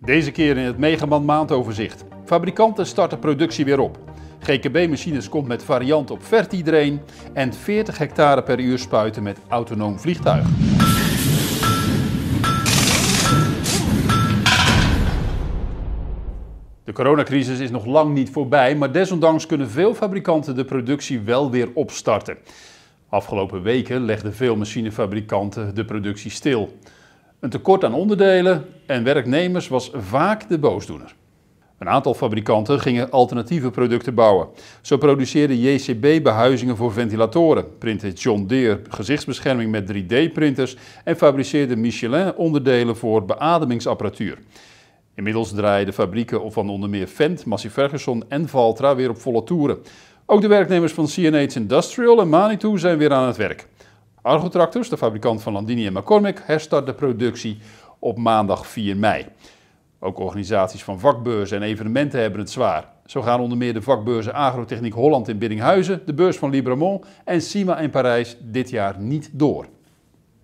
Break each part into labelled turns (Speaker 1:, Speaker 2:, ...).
Speaker 1: Deze keer in het Megaman maandoverzicht. Fabrikanten starten productie weer op. GKB-machines komt met variant op Vertidrain en 40 hectare per uur spuiten met autonoom vliegtuig. De coronacrisis is nog lang niet voorbij, maar desondanks kunnen veel fabrikanten de productie wel weer opstarten. Afgelopen weken legden veel machinefabrikanten de productie stil. Een tekort aan onderdelen en werknemers was vaak de boosdoener. Een aantal fabrikanten gingen alternatieve producten bouwen. Zo produceerde JCB behuizingen voor ventilatoren, printte John Deere gezichtsbescherming met 3D-printers en fabriceerde Michelin onderdelen voor beademingsapparatuur. Inmiddels draaien de fabrieken van onder meer Fendt, Massey Ferguson en Valtra weer op volle toeren. Ook de werknemers van CNH Industrial en Manitou zijn weer aan het werk. Argo Tractors, de fabrikant van Landini en McCormick, herstart de productie op maandag 4 mei. Ook organisaties van vakbeurzen en evenementen hebben het zwaar. Zo gaan onder meer de vakbeurzen Agrotechniek Holland in Biddinghuizen, de beurs van Libramont en Cima in Parijs dit jaar niet door.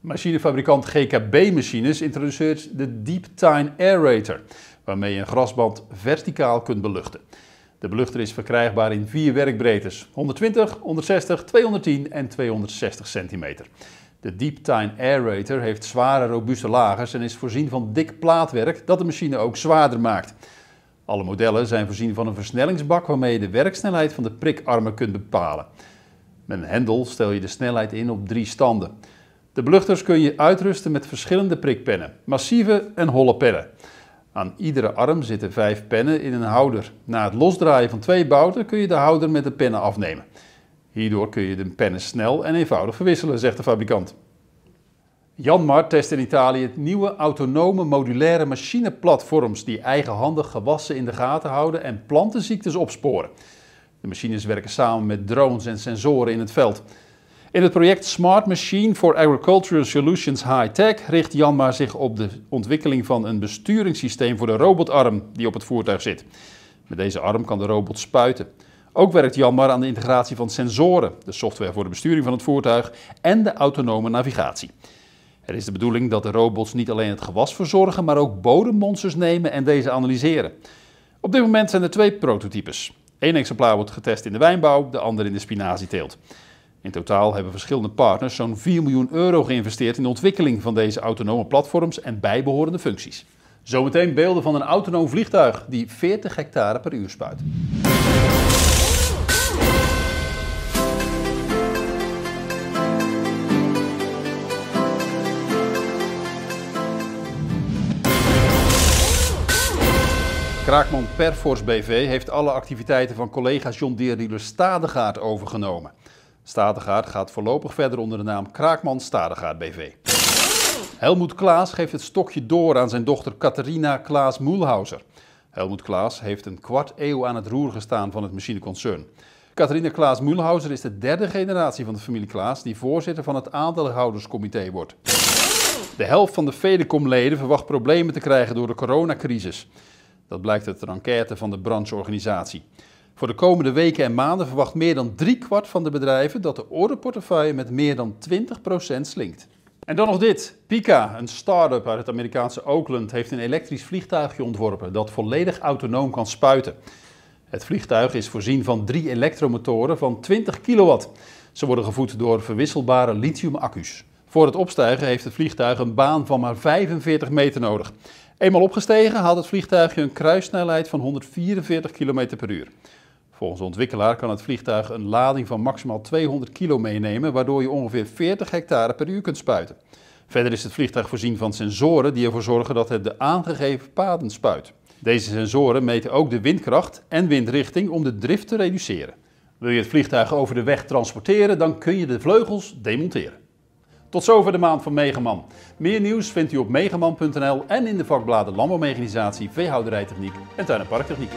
Speaker 1: Machinefabrikant GKB Machines introduceert de Deep Tine Aerator, waarmee je een grasband verticaal kunt beluchten. De beluchter is verkrijgbaar in vier werkbreedtes: 120, 160, 210 en 260 centimeter. De Deep Tine Aerator heeft zware, robuuste lagers en is voorzien van dik plaatwerk dat de machine ook zwaarder maakt. Alle modellen zijn voorzien van een versnellingsbak waarmee je de werksnelheid van de prikarmen kunt bepalen. Met een hendel stel je de snelheid in op drie standen. De beluchters kun je uitrusten met verschillende prikpennen, massieve en holle pennen. Aan iedere arm zitten vijf pennen in een houder. Na het losdraaien van twee bouten kun je de houder met de pennen afnemen. Hierdoor kun je de pennen snel en eenvoudig verwisselen, zegt de fabrikant. Janmar test in Italië het nieuwe autonome modulaire machineplatforms die eigenhandig gewassen in de gaten houden en plantenziektes opsporen. De machines werken samen met drones en sensoren in het veld. In het project Smart Machine for Agricultural Solutions High Tech richt Janmar zich op de ontwikkeling van een besturingssysteem voor de robotarm die op het voertuig zit. Met deze arm kan de robot spuiten. Ook werkt Janmar aan de integratie van sensoren, de software voor de besturing van het voertuig en de autonome navigatie. Het is de bedoeling dat de robots niet alleen het gewas verzorgen, maar ook bodemmonsters nemen en deze analyseren. Op dit moment zijn er twee prototypes. Eén exemplaar wordt getest in de wijnbouw, de ander in de spinazieteelt. In totaal hebben verschillende partners zo'n 4 miljoen euro geïnvesteerd in de ontwikkeling van deze autonome platforms en bijbehorende functies. Zometeen beelden van een autonoom vliegtuig die 40 hectare per uur spuit. Kraakman Perforce BV heeft alle activiteiten van collega John Deere dealer Stadegaard overgenomen. Stadegaard gaat voorlopig verder onder de naam Kraakman Stadegaard BV. Helmoet Klaas geeft het stokje door aan zijn dochter Catharina Klaas Moelhauser. Helmoet Klaas heeft een kwart eeuw aan het roer gestaan van het machineconcern. Catharina Klaas Moelhauser is de derde generatie van de familie Klaas die voorzitter van het aandeelhouderscomité wordt. De helft van de Fedecom-leden verwacht problemen te krijgen door de coronacrisis. Dat blijkt uit een enquête van de brancheorganisatie. Voor de komende weken en maanden verwacht meer dan driekwart van de bedrijven dat de orderportefeuille met meer dan 20% slinkt. En dan nog dit. Pika, een start-up uit het Amerikaanse Oakland, heeft een elektrisch vliegtuigje ontworpen dat volledig autonoom kan spuiten. Het vliegtuig is voorzien van drie elektromotoren van 20 kilowatt. Ze worden gevoed door verwisselbare lithium-accu's. Voor het opstijgen heeft het vliegtuig een baan van maar 45 meter nodig. Eenmaal opgestegen haalt het vliegtuigje een kruissnelheid van 144 km per uur. Volgens de ontwikkelaar kan het vliegtuig een lading van maximaal 200 kilo meenemen, waardoor je ongeveer 40 hectare per uur kunt spuiten. Verder is het vliegtuig voorzien van sensoren die ervoor zorgen dat het de aangegeven paden spuit. Deze sensoren meten ook de windkracht en windrichting om de drift te reduceren. Wil je het vliegtuig over de weg transporteren, dan kun je de vleugels demonteren. Tot zover de maand van Megaman. Meer nieuws vindt u op megaman.nl en in de vakbladen Landbouwmechanisatie, Veehouderijtechniek en Tuin- en Parktechniek.